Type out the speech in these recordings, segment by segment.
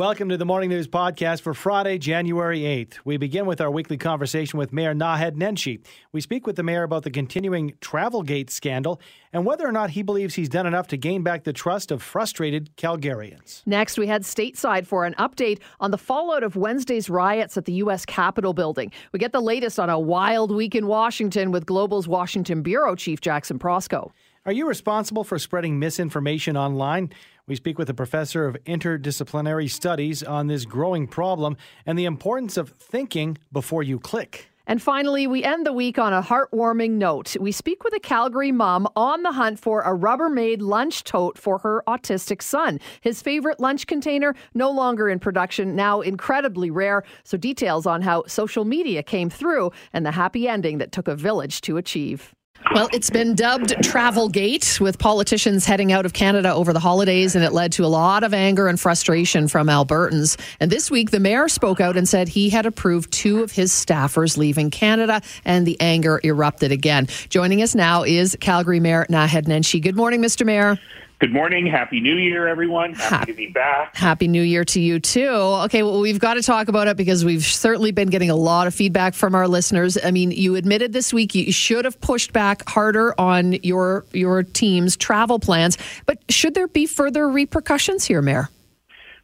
Welcome to the Morning News Podcast for Friday, January 8th. We begin with our weekly conversation with Mayor Naheed Nenshi. We speak with the mayor about the continuing Travelgate scandal and whether or not he believes he's done enough to gain back the trust of frustrated Calgarians. Next, we head stateside for an update on the fallout of Wednesday's riots at the U.S. Capitol building. We get the latest on a wild week in Washington with Global's Washington Bureau Chief Jackson Proskow. Are you responsible for spreading misinformation online? We speak with a professor of interdisciplinary studies on this growing problem and the importance of thinking before you click. And finally, we end the week on a heartwarming note. We speak with a Calgary mom on the hunt for a Rubbermaid lunch tote for her autistic son. His favorite lunch container, no longer in production, now incredibly rare. So, details on how social media came through and the happy ending that took a village to achieve. Well, it's been dubbed Travelgate with politicians heading out of Canada over the holidays, and it led to a lot of anger and frustration from Albertans. And this week, the mayor spoke out and said he had approved two of his staffers leaving Canada, and the anger erupted again. Joining us now is Calgary Mayor Naheed Nenshi. Good morning, Mr. Mayor. Good morning. Happy New Year, everyone. Happy ha- to be back. Happy New Year to you, too. Okay, well, we've got to talk about it because we've certainly been getting a lot of feedback from our listeners. I mean, you admitted this week you should have pushed back harder on your your team's travel plans, but should there be further repercussions here, Mayor?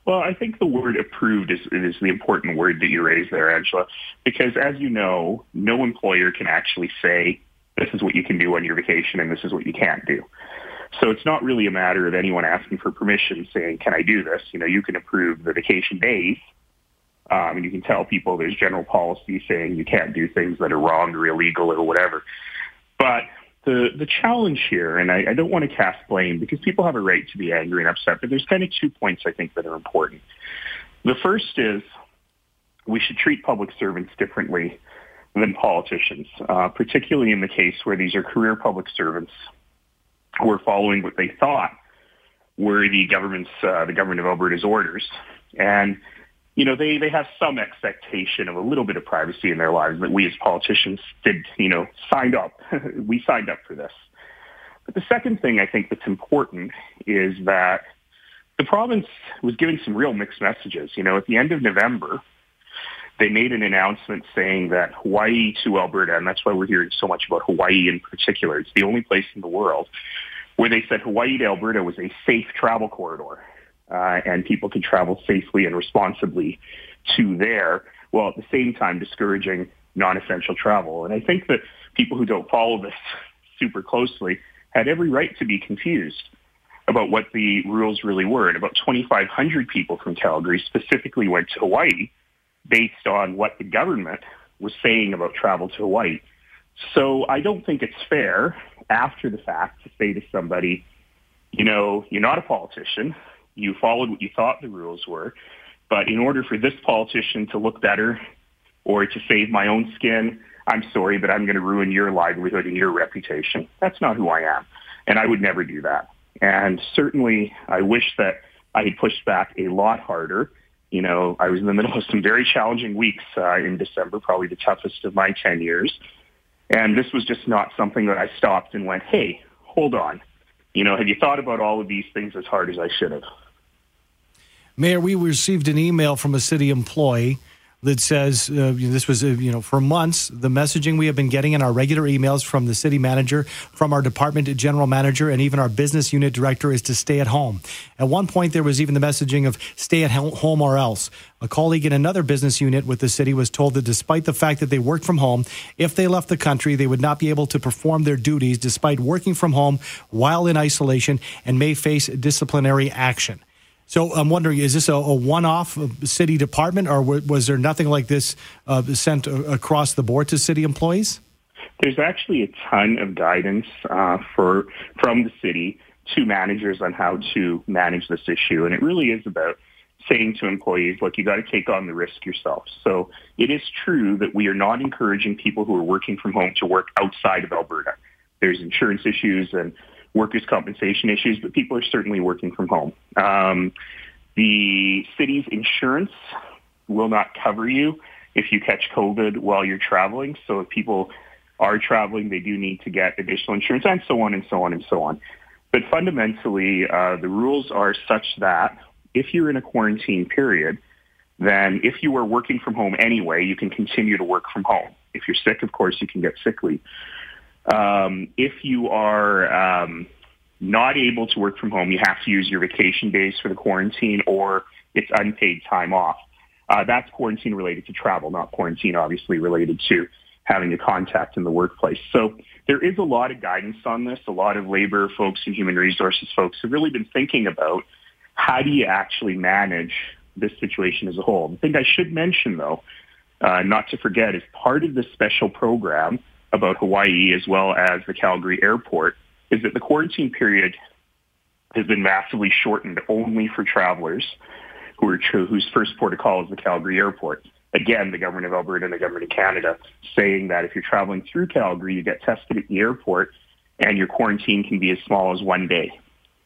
Well, I think the word approved is, is the important word that you raised there, Angela, because as you know, no employer can actually say, this is what you can do on your vacation and this is what you can't do. So it's not really a matter of anyone asking for permission saying, can I do this? You know, you can approve the vacation days um, and you can tell people there's general policy saying you can't do things that are wrong or illegal or whatever. But the, the challenge here, and I, I don't want to cast blame because people have a right to be angry and upset, but there's kind of two points I think that are important. The first is we should treat public servants differently than politicians, uh, particularly in the case where these are career public servants were following what they thought were the government's uh, the government of Alberta's orders, and you know they they have some expectation of a little bit of privacy in their lives that we as politicians did you know signed up we signed up for this. But the second thing I think that's important is that the province was giving some real mixed messages. You know, at the end of November, they made an announcement saying that Hawaii to Alberta, and that's why we're hearing so much about Hawaii in particular. It's the only place in the world where they said Hawaii to Alberta was a safe travel corridor, uh, and people could travel safely and responsibly to there, while at the same time discouraging non-essential travel. And I think that people who don't follow this super closely had every right to be confused about what the rules really were. And about 2,500 people from Calgary specifically went to Hawaii based on what the government was saying about travel to Hawaii. So I don't think it's fair after the fact to say to somebody, you know, you're not a politician. You followed what you thought the rules were. But in order for this politician to look better or to save my own skin, I'm sorry, but I'm going to ruin your livelihood and your reputation. That's not who I am. And I would never do that. And certainly I wish that I had pushed back a lot harder. You know, I was in the middle of some very challenging weeks uh, in December, probably the toughest of my 10 years. And this was just not something that I stopped and went, hey, hold on. You know, have you thought about all of these things as hard as I should have? Mayor, we received an email from a city employee that says uh, this was, uh, you know, for months, the messaging we have been getting in our regular emails from the city manager, from our department general manager, and even our business unit director is to stay at home. At one point, there was even the messaging of stay at home or else. A colleague in another business unit with the city was told that despite the fact that they worked from home, if they left the country, they would not be able to perform their duties despite working from home while in isolation and may face disciplinary action. So I'm wondering, is this a, a one-off city department, or was there nothing like this uh, sent across the board to city employees? There's actually a ton of guidance uh, for from the city to managers on how to manage this issue, and it really is about saying to employees, look, you got to take on the risk yourself. So it is true that we are not encouraging people who are working from home to work outside of Alberta. There's insurance issues and workers' compensation issues, but people are certainly working from home. Um, the city's insurance will not cover you if you catch COVID while you're traveling. So if people are traveling, they do need to get additional insurance and so on and so on and so on. But fundamentally, uh, the rules are such that if you're in a quarantine period, then if you are working from home anyway, you can continue to work from home. If you're sick, of course, you can get sick leave. Um, if you are um, not able to work from home, you have to use your vacation days for the quarantine or it's unpaid time off. Uh, that's quarantine related to travel, not quarantine obviously related to having a contact in the workplace. So there is a lot of guidance on this. A lot of labor folks and human resources folks have really been thinking about how do you actually manage this situation as a whole. The thing I should mention, though, uh, not to forget, is part of this special program about Hawaii as well as the Calgary airport is that the quarantine period has been massively shortened only for travelers who are whose first port of call is the Calgary airport. Again, the government of Alberta and the government of Canada saying that if you're traveling through Calgary, you get tested at the airport and your quarantine can be as small as one day.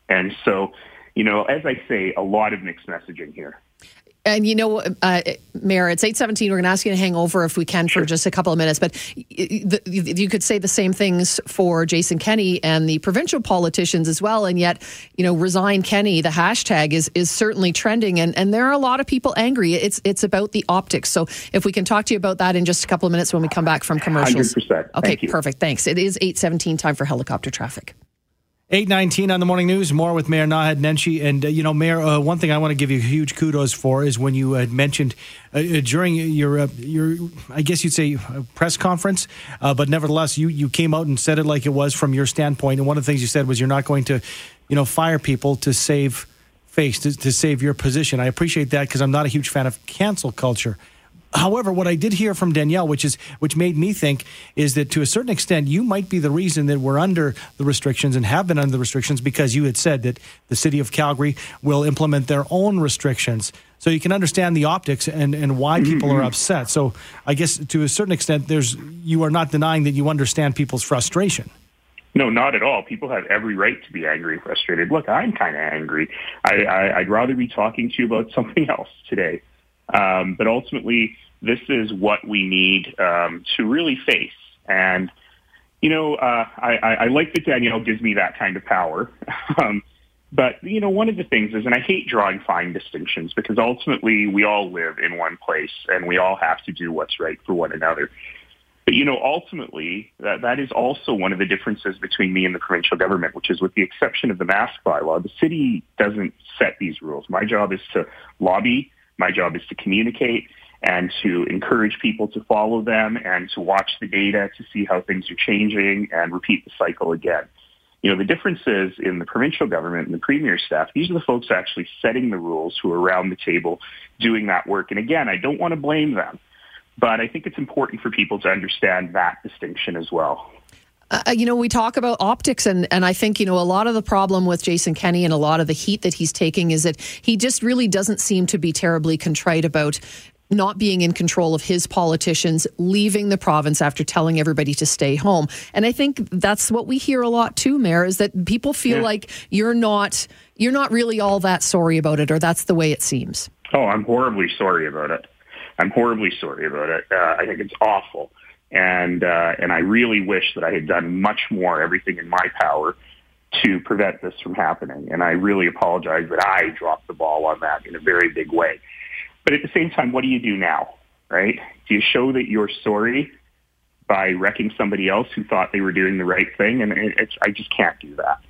And so, you know, as I say, a lot of mixed messaging here. And you know, uh, Mayor, it's eight seventeen. We're going to ask you to hang over if we can for just a couple of minutes. But you could say the same things for Jason Kenney and the provincial politicians as well. And yet, you know, resign Kenney. The hashtag is is certainly trending, and and there are a lot of people angry. It's it's about the optics. So if we can talk to you about that in just a couple of minutes when we come back from commercials. 100%. Okay, perfect. Thanks. It is eight seventeen. Time for helicopter traffic. 819 on the morning news. More with Mayor Naheed Nenshi. And, uh, you know, Mayor, uh, one thing I want to give you huge kudos for is when you had mentioned uh, uh during your, uh, your, I guess you'd say, uh, press conference, but nevertheless, you, you came out and said it like it was from your standpoint. And one of the things you said was you're not going to, you know, fire people to save face, to, to save your position. I appreciate that because I'm not a huge fan of cancel culture. However, what I did hear from Danielle, which is which made me think, is that to a certain extent you might be the reason that we're under the restrictions and have been under the restrictions because you had said that the city of Calgary will implement their own restrictions. So you can understand the optics and, and why mm-hmm. people are upset. So I guess to a certain extent, there's you are not denying that you understand people's frustration. No, not at all. People have every right to be angry and frustrated. Look, I'm kind of angry. I, I, I'd rather be talking to you about something else today. Um, but ultimately, this is what we need um, to really face. And, you know, uh, I, I, like that Danielle gives me that kind of power. um, but, you know, one of the things is, and I hate drawing fine distinctions because ultimately we all live in one place and we all have to do what's right for one another. But, you know, ultimately, that, that is also one of the differences between me and the provincial government, which is with the exception of the mask bylaw, the city doesn't set these rules. My job is to lobby my job is to communicate and to encourage people to follow them and to watch the data to see how things are changing and repeat the cycle again. You know, the difference is in the provincial government and the premier staff, these are the folks actually setting the rules who are around the table doing that work. And again, I don't want to blame them, but I think it's important for people to understand that distinction as well. Uh, uh, you know, we talk about optics, and, and I think, you know, a lot of the problem with Jason Kenney and a lot of the heat that he's taking is that he just really doesn't seem to be terribly contrite about not being in control of his politicians, leaving the province after telling everybody to stay home. And I think that's what we hear a lot too, Mayor, is that people feel yeah. like you're not you're not really all that sorry about it, or that's the way it seems. Oh, I'm horribly sorry about it. I'm horribly sorry about it. Uh, I think it's awful and uh, and I really wish that I had done much more, everything in my power, to prevent this from happening. And I really apologize that I dropped the ball on that in a very big way. But at the same time, what do you do now, right? Do you show that you're sorry by wrecking somebody else who thought they were doing the right thing? And it's, I just can't do that.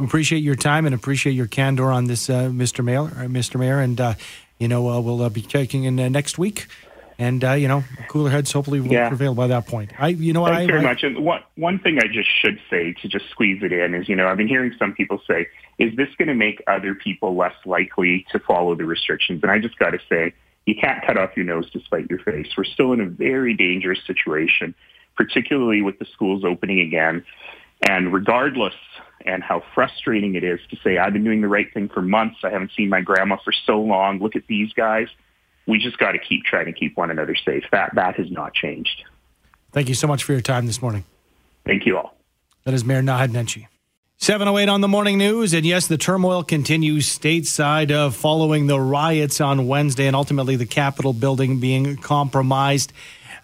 Appreciate your time and appreciate your candor on this, uh, Mr. Mayor. Uh, Mr. Mayor, and uh, you know uh, we'll uh, be checking in uh, next week and uh, you know, cooler heads hopefully will yeah. prevail by that point. I, you know what? Thanks I, very I, much. And one one thing I just should say to just squeeze it in is, you know, I've been hearing some people say, "Is this going to make other people less likely to follow the restrictions?" And I just got to say, you can't cut off your nose to spite your face. We're still in a very dangerous situation, particularly with the schools opening again. And regardless and how frustrating it is to say, I've been doing the right thing for months. I haven't seen my grandma for so long. Look at these guys we just got to keep trying to keep one another safe. That that has not changed. Thank you so much for your time this morning. Thank you all. That is Mayor Naheed Nenshi. 708 on the morning news. And yes, the turmoil continues stateside uh, following the riots on Wednesday and ultimately the Capitol building being compromised.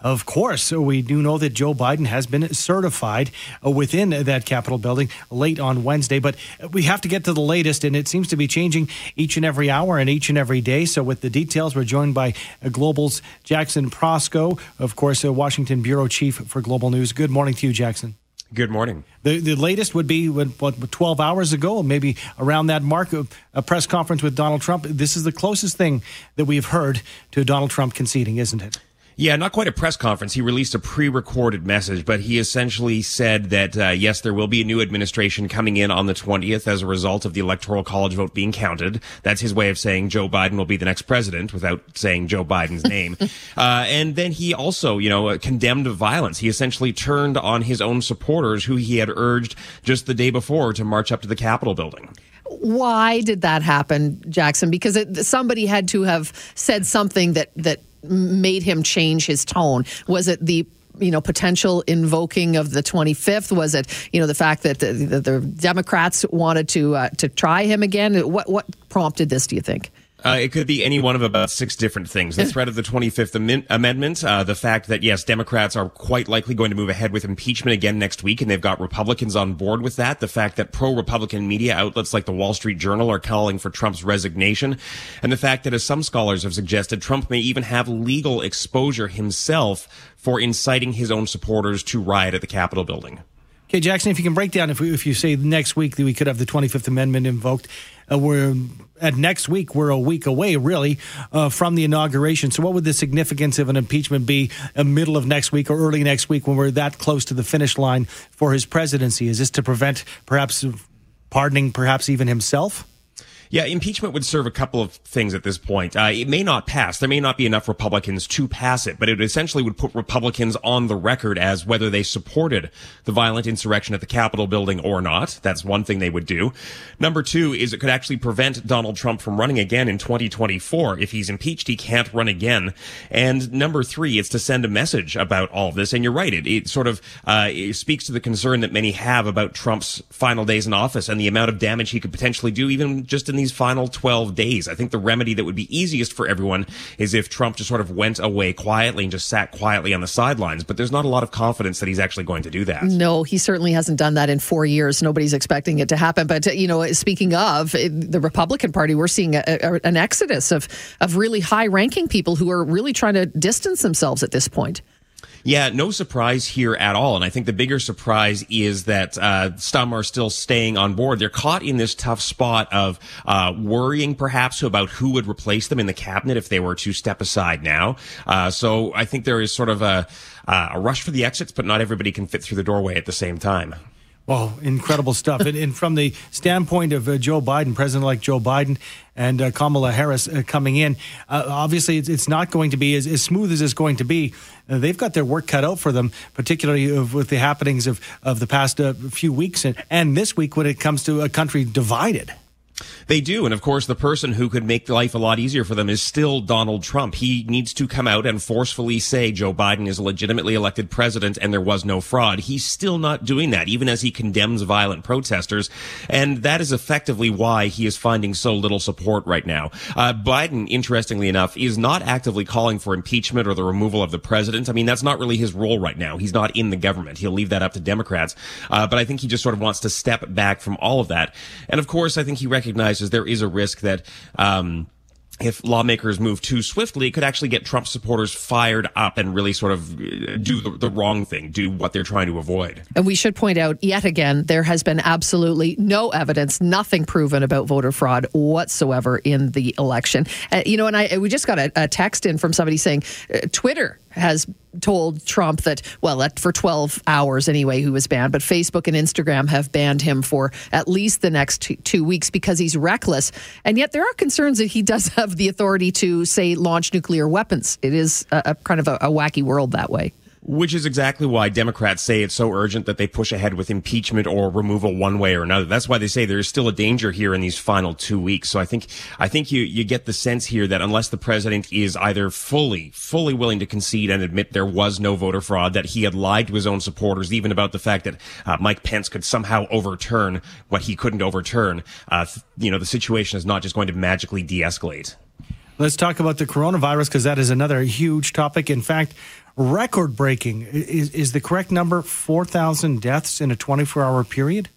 Of course, we do know that Joe Biden has been certified uh, within that Capitol building late on Wednesday, but we have to get to the latest, and it seems to be changing each and every hour and each and every day. So, with the details, we're joined by uh, Global's Jackson Proskow, of course, a Washington Bureau Chief for Global News. Good morning to you, Jackson. Good morning. The, the latest would be what, what 12 hours ago, maybe around that mark, a press conference with Donald Trump. This is the closest thing that we've heard to Donald Trump conceding, isn't it? Yeah, not quite a press conference. He released a pre-recorded message, but he essentially said that uh, yes, there will be a new administration coming in on the 20th as a result of the electoral college vote being counted. That's his way of saying Joe Biden will be the next president without saying Joe Biden's name. uh, and then he also, you know, condemned violence. He essentially turned on his own supporters, who he had urged just the day before to march up to the Capitol building why did that happen, Jackson? Because it, somebody had to have said something that that made him change his tone? Was it the you know potential invoking of the 25th was it you know the fact that the, the, the democrats wanted to uh, to try him again? What what prompted this do you think uh, it could be any one of about six different things. The threat of the 25th Am- Amendment, uh, the fact that, yes, Democrats are quite likely going to move ahead with impeachment again next week, and they've got Republicans on board with that. The fact that pro-Republican media outlets like the Wall Street Journal are calling for Trump's resignation. And the fact that, as some scholars have suggested, Trump may even have legal exposure himself for inciting his own supporters to riot at the Capitol building. Okay, Jackson, if you can break down, if, we, if you say next week that we could have the 25th Amendment invoked, uh, we're at next week, we're a week away, really, uh, from the inauguration. So, what would the significance of an impeachment be in uh, middle of next week or early next week when we're that close to the finish line for his presidency? Is this to prevent perhaps pardoning, perhaps even himself? Yeah, impeachment would serve a couple of things at this point. Uh, it may not pass. There may not be enough Republicans to pass it, but it essentially would put Republicans on the record as whether they supported the violent insurrection at the Capitol building or not. That's one thing they would do. Number two is it could actually prevent Donald Trump from running again in 2024. If he's impeached, he can't run again. And number three, it's to send a message about all this. And you're right. It, it sort of uh, it speaks to the concern that many have about Trump's final days in office and the amount of damage he could potentially do, even just in these final 12 days. I think the remedy that would be easiest for everyone is if Trump just sort of went away quietly and just sat quietly on the sidelines. But there's not a lot of confidence that he's actually going to do that. No, he certainly hasn't done that in four years. Nobody's expecting it to happen. But, uh, you know, speaking of the Republican Party, we're seeing a, a, an exodus of, of really high ranking people who are really trying to distance themselves at this point. Yeah, no surprise here at all. And I think the bigger surprise is that uh, some are still staying on board. They're caught in this tough spot of uh, worrying perhaps about who would replace them in the cabinet if they were to step aside now. Uh, so I think there is sort of a, uh, a rush for the exits, but not everybody can fit through the doorway at the same time. Well, incredible stuff. and, and, from the standpoint of uh, Joe Biden, President elect Joe Biden, and uh, Kamala Harris uh, coming in, uh, obviously it's, it's, not going to be as, as smooth as it's going to be. Uh, they've got their work cut out for them, particularly with the happenings of, of the past uh, few weeks and, and this week when it comes to a country divided. They do. And of course, the person who could make life a lot easier for them is still Donald Trump. He needs to come out and forcefully say Joe Biden is a legitimately elected president and there was no fraud. He's still not doing that, even as he condemns violent protesters. And that is effectively why he is finding so little support right now. Uh, Biden, interestingly enough, is not actively calling for impeachment or the removal of the president. I mean, that's not really his role right now. He's not in the government. He'll leave that up to Democrats. Uh, but I think he just sort of wants to step back from all of that. And of course, I think he recognizes recognizes there is a risk that um, if lawmakers move too swiftly, could actually get Trump supporters fired up and really sort of uh, do the, the, wrong thing, do what they're trying to avoid. And we should point out yet again, there has been absolutely no evidence, nothing proven about voter fraud whatsoever in the election. Uh, you know, and I we just got a, a text in from somebody saying uh, Twitter has told Trump that, well, for 12 hours anyway, he was banned, but Facebook and Instagram have banned him for at least the next two, two weeks because he's reckless. And yet there are concerns that he does have the authority to, say, launch nuclear weapons. It is a, a kind of a, a wacky world that way. Which is exactly why Democrats say it's so urgent that they push ahead with impeachment or removal one way or another. That's why they say there is still a danger here in these final two weeks. So I think, I think you, you get the sense here that unless the president is either fully, fully willing to concede and admit there was no voter fraud, that he had lied to his own supporters, even about the fact that uh, Mike Pence could somehow overturn what he couldn't overturn, uh, you know, the situation is not just going to magically de-escalate. Let's talk about the coronavirus because that is another huge topic. In fact, record breaking. Is, is the correct number 4,000 deaths in a 24 hour period?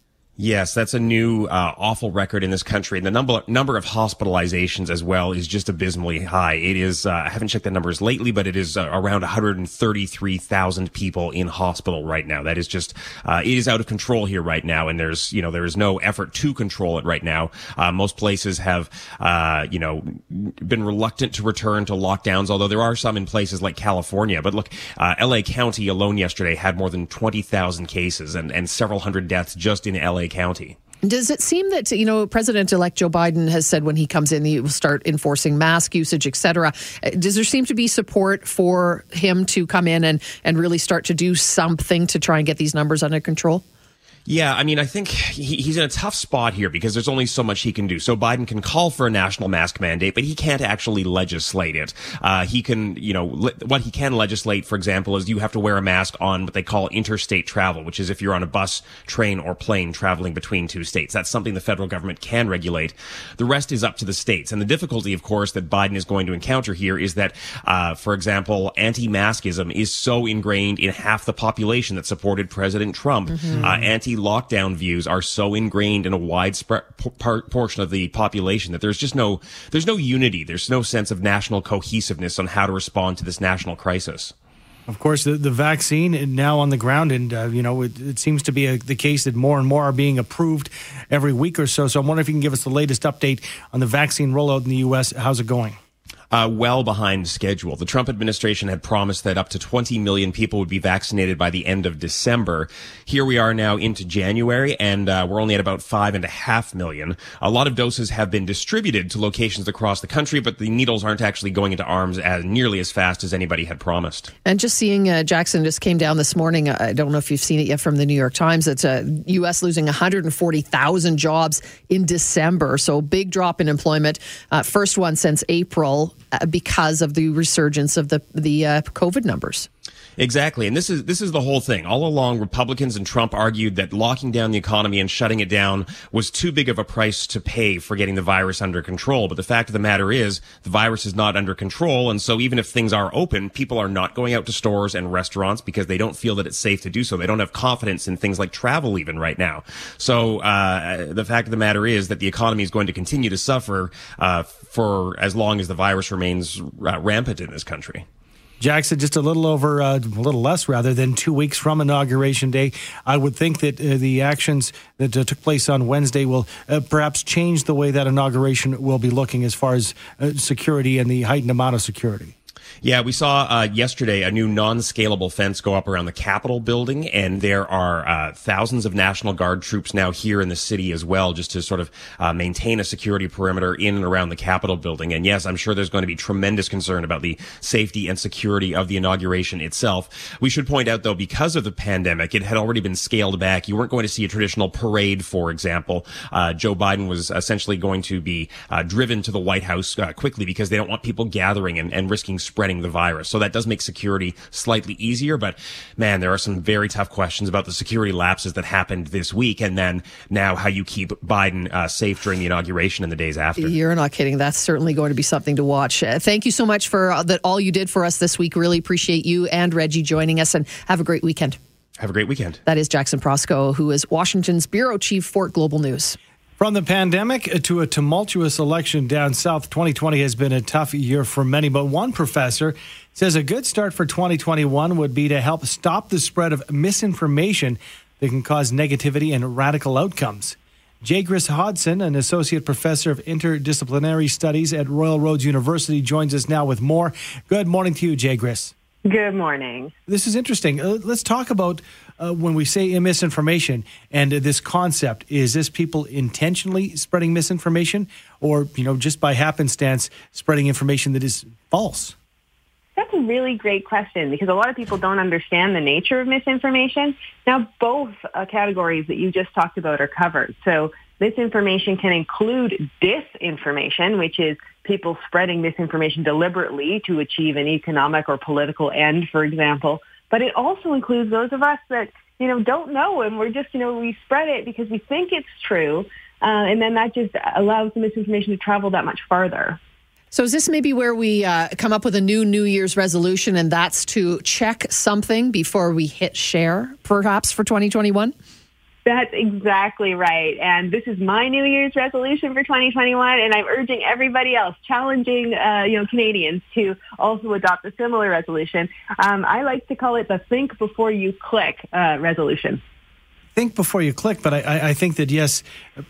Yes, that's a new uh, awful record in this country, and the number number of hospitalizations as well is just abysmally high. It is uh, I haven't checked the numbers lately, but it is uh, around 133,000 people in hospital right now. That is just uh, it is out of control here right now, and there's you know there is no effort to control it right now. Uh, most places have uh, you know been reluctant to return to lockdowns, although there are some in places like California. But look, L.A. County alone yesterday had more than 20,000 cases and and several hundred deaths just in L.A. County. Does it seem that you know President-elect Joe Biden has said when he comes in he will start enforcing mask usage, et cetera? Uh, does there seem to be support for him to come in and and really start to do something to try and get these numbers under control? Yeah, I mean, I think he, he's in a tough spot here because there's only so much he can do. So Biden can call for a national mask mandate, but he can't actually legislate it. Uh, he can, you know, le- what he can legislate, for example, is you have to wear a mask on what they call interstate travel, which is if you're on a bus, train, or plane traveling between two states. That's something the federal government can regulate. The rest is up to the states. And the difficulty, of course, that Biden is going to encounter here is that, uh, for example, anti-maskism is so ingrained in half the population that supported President Trump. Mm-hmm. Uh, anti anti-lockdown views are so ingrained in a widespread portion of the population that there's just no there's no unity. There's no sense of national cohesiveness on how to respond to this national crisis. Of course, the, the vaccine now on the ground, and uh, you know it, it, seems to be a, the case that more and more are being approved every week or so. So I'm wondering if you can give us the latest update on the vaccine rollout in the U.S. How's it going? Uh, well behind schedule. The Trump administration had promised that up to 20 million people would be vaccinated by the end of December. Here we are now into January, and uh, we're only at about five and a half million. A lot of doses have been distributed to locations across the country, but the needles aren't actually going into arms as nearly as fast as anybody had promised. And just seeing uh, Jackson just came down this morning. I don't know if you've seen it yet from the New York Times. It's uh, U.S. losing 140,000 jobs in December, so big drop in employment. Uh, first one since April. Uh, because of the resurgence of the the uh, COVID numbers. Exactly. And this is this is the whole thing. All along Republicans and Trump argued that locking down the economy and shutting it down was too big of a price to pay for getting the virus under control. But the fact of the matter is the virus is not under control and so even if things are open, people are not going out to stores and restaurants because they don't feel that it's safe to do so. They don't have confidence in things like travel even right now. So uh, the fact of the matter is that the economy is going to continue to suffer uh, for as long as the virus remains uh, rampant in this country. Jackson, just a little over, uh, a little less rather than two weeks from Inauguration Day. I would think that uh, the actions that uh, took place on Wednesday will uh, perhaps change the way that inauguration will be looking as far as uh, security and the heightened amount of security. Yeah, we saw uh, yesterday a new non-scalable fence go up around the Capitol building, and there are uh, thousands of National Guard troops now here in the city as well, just to sort of uh, maintain a security perimeter in and around the Capitol building. And yes, I'm sure there's going to be tremendous concern about the safety and security of the inauguration itself. We should point out, though, because of the pandemic, it had already been scaled back. You weren't going to see a traditional parade, for example. Uh, Joe Biden was essentially going to be uh, driven to the White House uh, quickly because they don't want people gathering and, and risking spreading the virus. So that does make security slightly easier. But man, there are some very tough questions about the security lapses that happened this week. And then now how you keep Biden uh, safe during the inauguration and the days after. You're not kidding. That's certainly going to be something to watch. Uh, thank you so much for uh, that all you did for us this week. Really appreciate you and Reggie joining us and have a great weekend. Have a great weekend. That is Jackson Proskow, who is Washington's Bureau Chief for Global News. From the pandemic to a tumultuous election down south, 2020 has been a tough year for many. But one professor says a good start for 2021 would be to help stop the spread of misinformation that can cause negativity and radical outcomes. Jaigris Hodson, an associate professor of interdisciplinary studies at Royal Roads University, joins us now with more. Good morning to you, Jaigris. Good morning. This is interesting. Uh, let's talk about uh, when we say misinformation and uh, this concept. Is this people intentionally spreading misinformation, or you know, just by happenstance spreading information that is false? That's a really great question because a lot of people don't understand the nature of misinformation. Now, both uh, categories that you just talked about are covered. So misinformation can include disinformation, which is people spreading misinformation deliberately to achieve an economic or political end, for example. But it also includes those of us that, you know, don't know and we're just, you know, we spread it because we think it's true. Uh, and then that just allows the misinformation to travel that much farther. So is this maybe where we uh, come up with a new New Year's resolution, and that's to check something before we hit share, perhaps for 2021? That's exactly right. And this is my New Year's resolution for 2021. And I'm urging everybody else, challenging, uh, you know, Canadians to also adopt a similar resolution. Um, I like to call it the think before you click uh, resolution think before you click, but I, I, think that yes,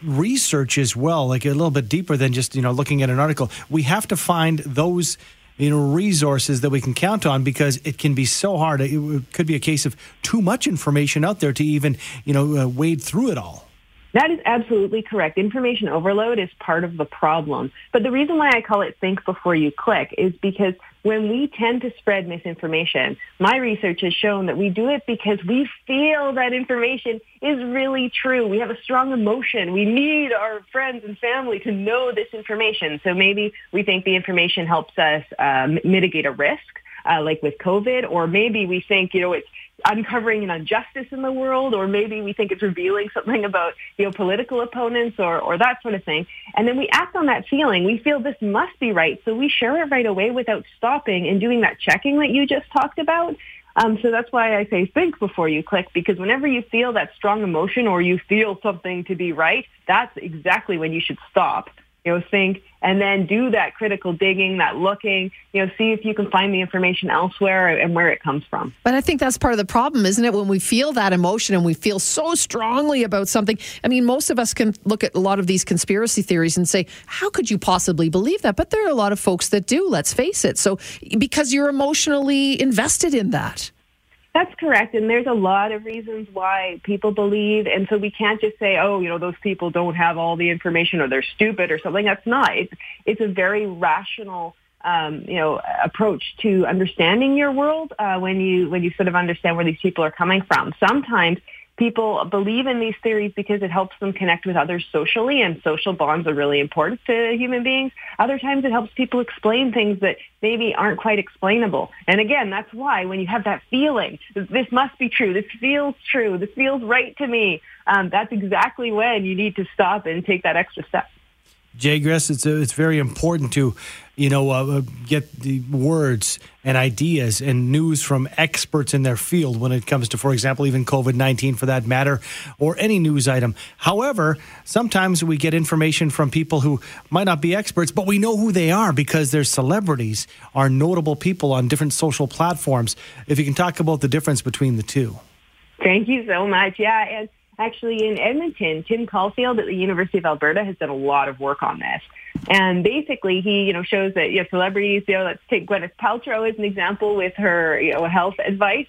research as well, like a little bit deeper than just you know looking at an article. We have to find those you know resources that we can count on because it can be so hard. It could be a case of too much information out there to even you know uh, wade through it all. That is absolutely correct. Information overload is part of the problem. But the reason why I call it think before you click is because when we tend to spread misinformation, my research has shown that we do it because we feel that information is really true. We have a strong emotion. We need our friends and family to know this information. So maybe we think the information helps us uh, mitigate a risk. Uh, like with COVID, or maybe we think, you know, it's uncovering an injustice in the world, or maybe we think it's revealing something about you know political opponents or or that sort of thing. And then we act on that feeling. We feel this must be right, so we share it right away without stopping and doing that checking that you just talked about. Um, so that's why I say think before you click, because whenever you feel that strong emotion or you feel something to be right, that's exactly when you should stop you know, think and then do that critical digging, that looking, you know, see if you can find the information elsewhere and where it comes from. But I think that's part of the problem, isn't it? When we feel that emotion and we feel so strongly about something. I mean, most of us can look at a lot of these conspiracy theories and say, how could you possibly believe that? But there are a lot of folks that do, let's face it. So because you're emotionally invested in that. That's correct. And there's a lot of reasons why people believe. And so we can't just say, oh, you know, those people don't have all the information or they're stupid or something. That's not. It's, it's a very rational, um, you know, approach to understanding your world uh, when you when you sort of understand where these people are coming from. Sometimes people believe in these theories because it helps them connect with others socially and social bonds are really important to human beings. Other times it helps people explain things that maybe aren't quite explainable. And again, that's why when you have that feeling, this must be true, this feels true, this feels right to me, um, that's exactly when you need to stop and take that extra step. Jaigris, it's it's very important to, you know, uh, uh, get the words and ideas and news from experts in their field when it comes to, for example, even COVID nineteen for that matter, or any news item. However, sometimes we get information from people who might not be experts, but we know who they are because they're celebrities, are notable people on different social platforms. If you can talk about the difference between the two. Thank you so much. Yeah, and actually in Edmonton, Tim Caulfield at the University of Alberta has done a lot of work on this. And basically, he, you know, shows that, you know, celebrities, you know, let's take Gwyneth Paltrow as an example with her, you know, health advice.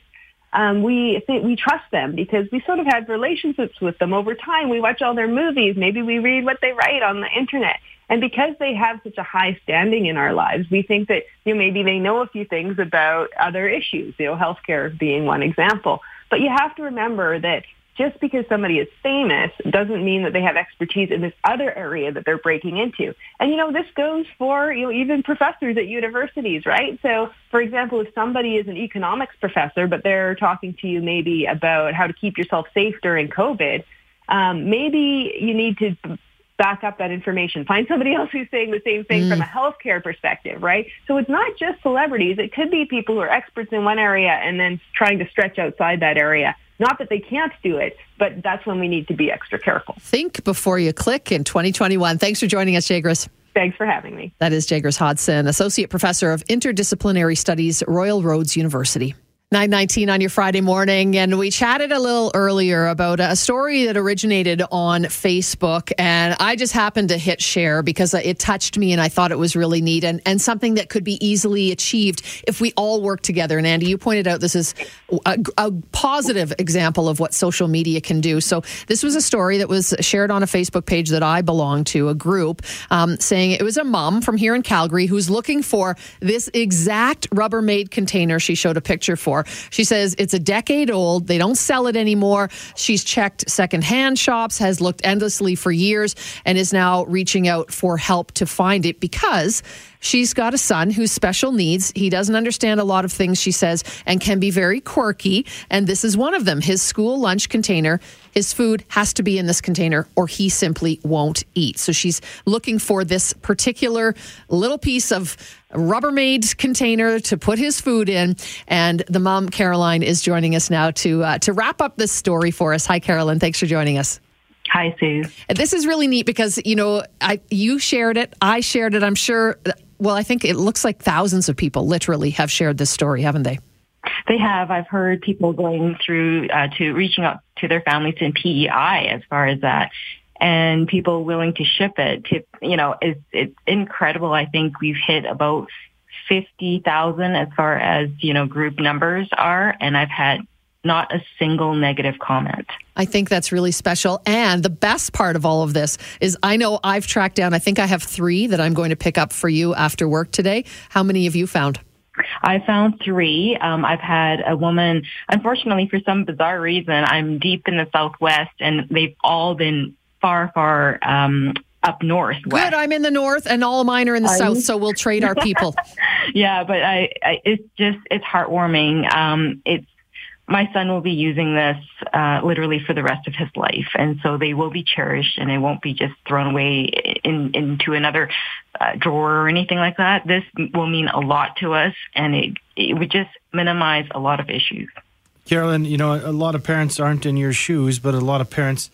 Um, we think we trust them because we sort of had relationships with them over time. We watch all their movies. Maybe we read what they write on the internet. And because they have such a high standing in our lives, we think that you know maybe they know a few things about other issues, you know, healthcare being one example. But you have to remember that just because somebody is famous doesn't mean that they have expertise in this other area that they're breaking into. And you know, this goes for you know even professors at universities, right? So, for example, if somebody is an economics professor, but they're talking to you maybe about how to keep yourself safe during COVID, um, maybe you need to back up that information. Find somebody else who's saying the same thing mm. from a healthcare perspective, right? So it's not just celebrities. It could be people who are experts in one area and then trying to stretch outside that area. Not that they can't do it, but that's when we need to be extra careful. Think before you click in 2021. Thanks for joining us, Jaigris. Thanks for having me. That is Jaigris Hodson, Associate Professor of Interdisciplinary Studies, Royal Roads University. 919 on your Friday morning. And we chatted a little earlier about a story that originated on Facebook. And I just happened to hit share because it touched me and I thought it was really neat and, and something that could be easily achieved if we all work together. And Andy, you pointed out this is a, a positive example of what social media can do. So this was a story that was shared on a Facebook page that I belong to, a group, um, saying it was a mom from here in Calgary who's looking for this exact Rubbermaid container she showed a picture for anymore. She says it's a decade old. They don't sell it anymore. She's checked secondhand shops, has looked endlessly for years, and is now reaching out for help to find it because She's got a son who's special needs. He doesn't understand a lot of things, she says, and can be very quirky. And this is one of them. His school lunch container, his food has to be in this container or he simply won't eat. So she's looking for this particular little piece of Rubbermaid container to put his food in. And the mom, Caroline, is joining us now to, uh, to wrap up this story for us. Hi, Carolyn. Thanks for joining us. Hi, Sue. This is really neat because you know, I you shared it, I shared it. I'm sure well, I think it looks like thousands of people literally have shared this story, haven't they? They have. I've heard people going through uh, to reaching out to their families in PEI as far as that, and people willing to ship it. To you know, it's it's incredible. I think we've hit about fifty thousand as far as you know group numbers are, and I've had not a single negative comment. I think that's really special. And the best part of all of this is I know I've tracked down, I think I have three that I'm going to pick up for you after work today. How many have you found? I found three. Um, I've had a woman, unfortunately, for some bizarre reason, I'm deep in the Southwest and they've all been far, far um, up north. Good. I'm in the north, and all mine are in the are south, you? so we'll trade our people. yeah, but I, I, it's just it's heartwarming. Um, it's my son will be using this uh, literally for the rest of his life, and so they will be cherished, and it won't be just thrown away in, into another uh, drawer or anything like that. This will mean a lot to us, and it it would just minimize a lot of issues. Carolyn, you know, a lot of parents aren't in your shoes, but a lot of parents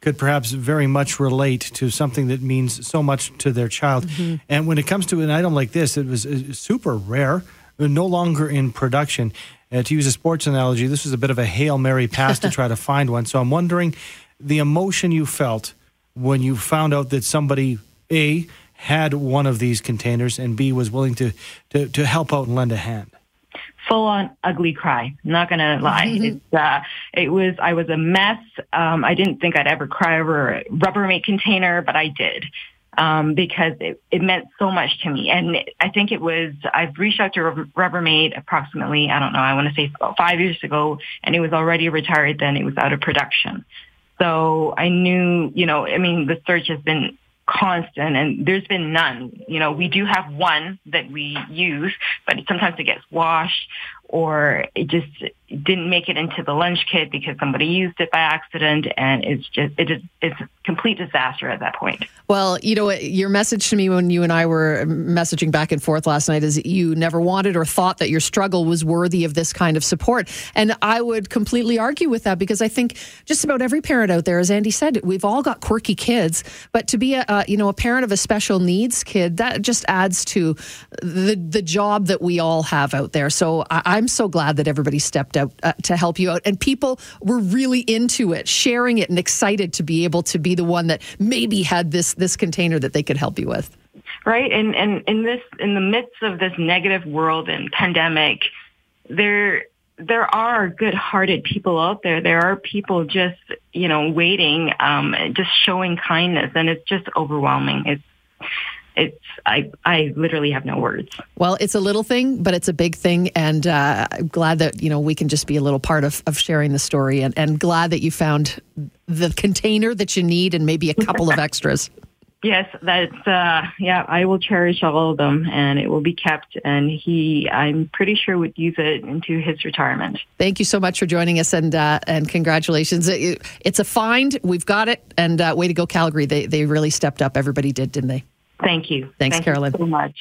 could perhaps very much relate to something that means so much to their child. Mm-hmm. And when it comes to an item like this, it was uh, super rare, no longer in production. Uh, to use a sports analogy, this was a bit of a Hail Mary pass to try to find one. So I'm wondering the emotion you felt when you found out that somebody, A, had one of these containers and B, was willing to, to, to help out and lend a hand full on ugly cry. Not gonna lie. it's, uh, it was, I was a mess. Um, I didn't think I'd ever cry over a Rubbermaid container, but I did um, because it, it meant so much to me. And I think it was, I've reached out to Rubbermaid approximately, I don't know, I want to say about five years ago, and it was already retired then. It was out of production. So I knew, you know, I mean, the search has been constant and there's been none. You know, we do have one that we use, but sometimes it gets washed or it just didn't make it into the lunch kit because somebody used it by accident and it's just it is it's a complete disaster at that point. Well you know your message to me when you and i were messaging back and forth last night is you never wanted or thought that your struggle was worthy of this kind of support. And i would completely argue with that because i think just about every parent out there as andy said we've all got quirky kids but to be a, you know a parent of a special needs kid that just adds to the the job that we all have out there. So I, I'm so glad that everybody stepped out uh, to help you out, and people were really into it, sharing it, and excited to be able to be the one that maybe had this this container that they could help you with. Right, and and in this in the midst of this negative world and pandemic, there there are good-hearted people out there. There are people just you know waiting, um, just showing kindness, and it's just overwhelming. It's it's I I literally have no words. Well, it's a little thing, but it's a big thing, and uh, I'm glad that you know we can just be a little part of, of sharing the story, and, and glad that you found the container that you need and maybe a couple of extras. Yes, that's uh, yeah. I will cherish all of them, and it will be kept. And he, I'm pretty sure, would use it into his retirement. Thank you so much for joining us, and uh, and congratulations. it's a find. We've got it, and uh, way to go, Calgary. They they really stepped up. Everybody did, didn't they? Thank you. Thanks, Thank Carolyn. You so much.